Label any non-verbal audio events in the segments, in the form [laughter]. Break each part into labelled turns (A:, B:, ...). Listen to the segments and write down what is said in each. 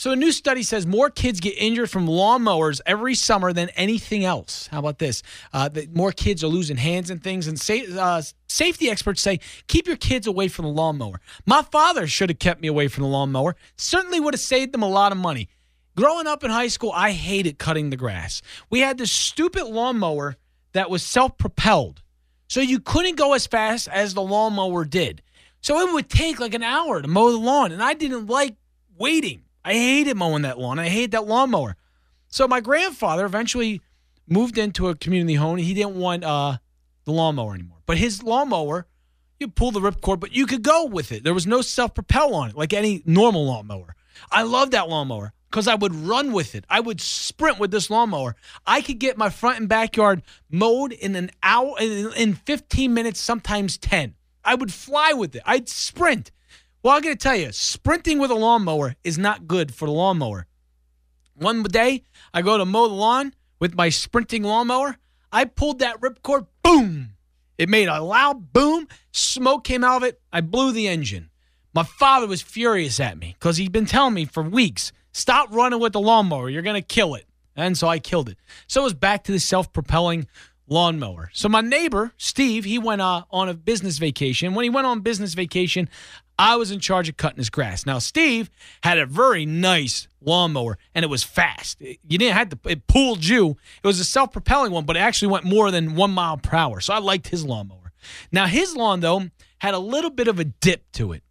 A: So a new study says more kids get injured from lawnmowers every summer than anything else. How about this? Uh, that more kids are losing hands and things. And sa- uh, safety experts say keep your kids away from the lawnmower. My father should have kept me away from the lawnmower. Certainly would have saved them a lot of money. Growing up in high school, I hated cutting the grass. We had this stupid lawnmower that was self-propelled, so you couldn't go as fast as the lawnmower did. So it would take like an hour to mow the lawn, and I didn't like waiting. I hated mowing that lawn. I hated that lawnmower. So my grandfather eventually moved into a community home. and He didn't want uh, the lawnmower anymore. But his lawnmower, you pull the ripcord, but you could go with it. There was no self propel on it like any normal lawnmower. I love that lawnmower because I would run with it. I would sprint with this lawnmower. I could get my front and backyard mowed in an hour, in, in 15 minutes, sometimes 10. I would fly with it. I'd sprint. Well, I'm going to tell you, sprinting with a lawnmower is not good for the lawnmower. One day, I go to mow the lawn with my sprinting lawnmower. I pulled that ripcord, boom. It made a loud boom. Smoke came out of it. I blew the engine. My father was furious at me because he'd been telling me for weeks, stop running with the lawnmower. You're going to kill it. And so I killed it. So it was back to the self propelling lawnmower. So my neighbor, Steve, he went uh, on a business vacation. When he went on business vacation, I was in charge of cutting his grass. Now, Steve had a very nice lawnmower and it was fast. You didn't have to, it pulled you. It was a self propelling one, but it actually went more than one mile per hour. So I liked his lawnmower. Now, his lawn, though, had a little bit of a dip to it.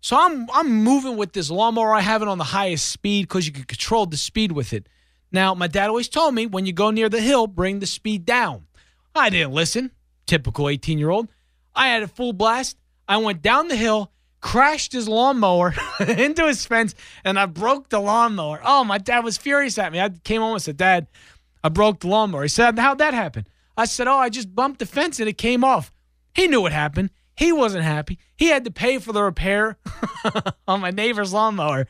A: So I'm I'm moving with this lawnmower. I have it on the highest speed because you can control the speed with it. Now, my dad always told me when you go near the hill, bring the speed down. I didn't listen. Typical 18 year old. I had a full blast. I went down the hill, crashed his lawnmower [laughs] into his fence, and I broke the lawnmower. Oh, my dad was furious at me. I came home and said, Dad, I broke the lawnmower. He said, How'd that happen? I said, Oh, I just bumped the fence and it came off. He knew what happened. He wasn't happy. He had to pay for the repair [laughs] on my neighbor's lawnmower.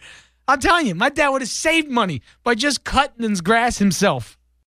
A: I'm telling you, my dad would have saved money by just cutting his grass himself.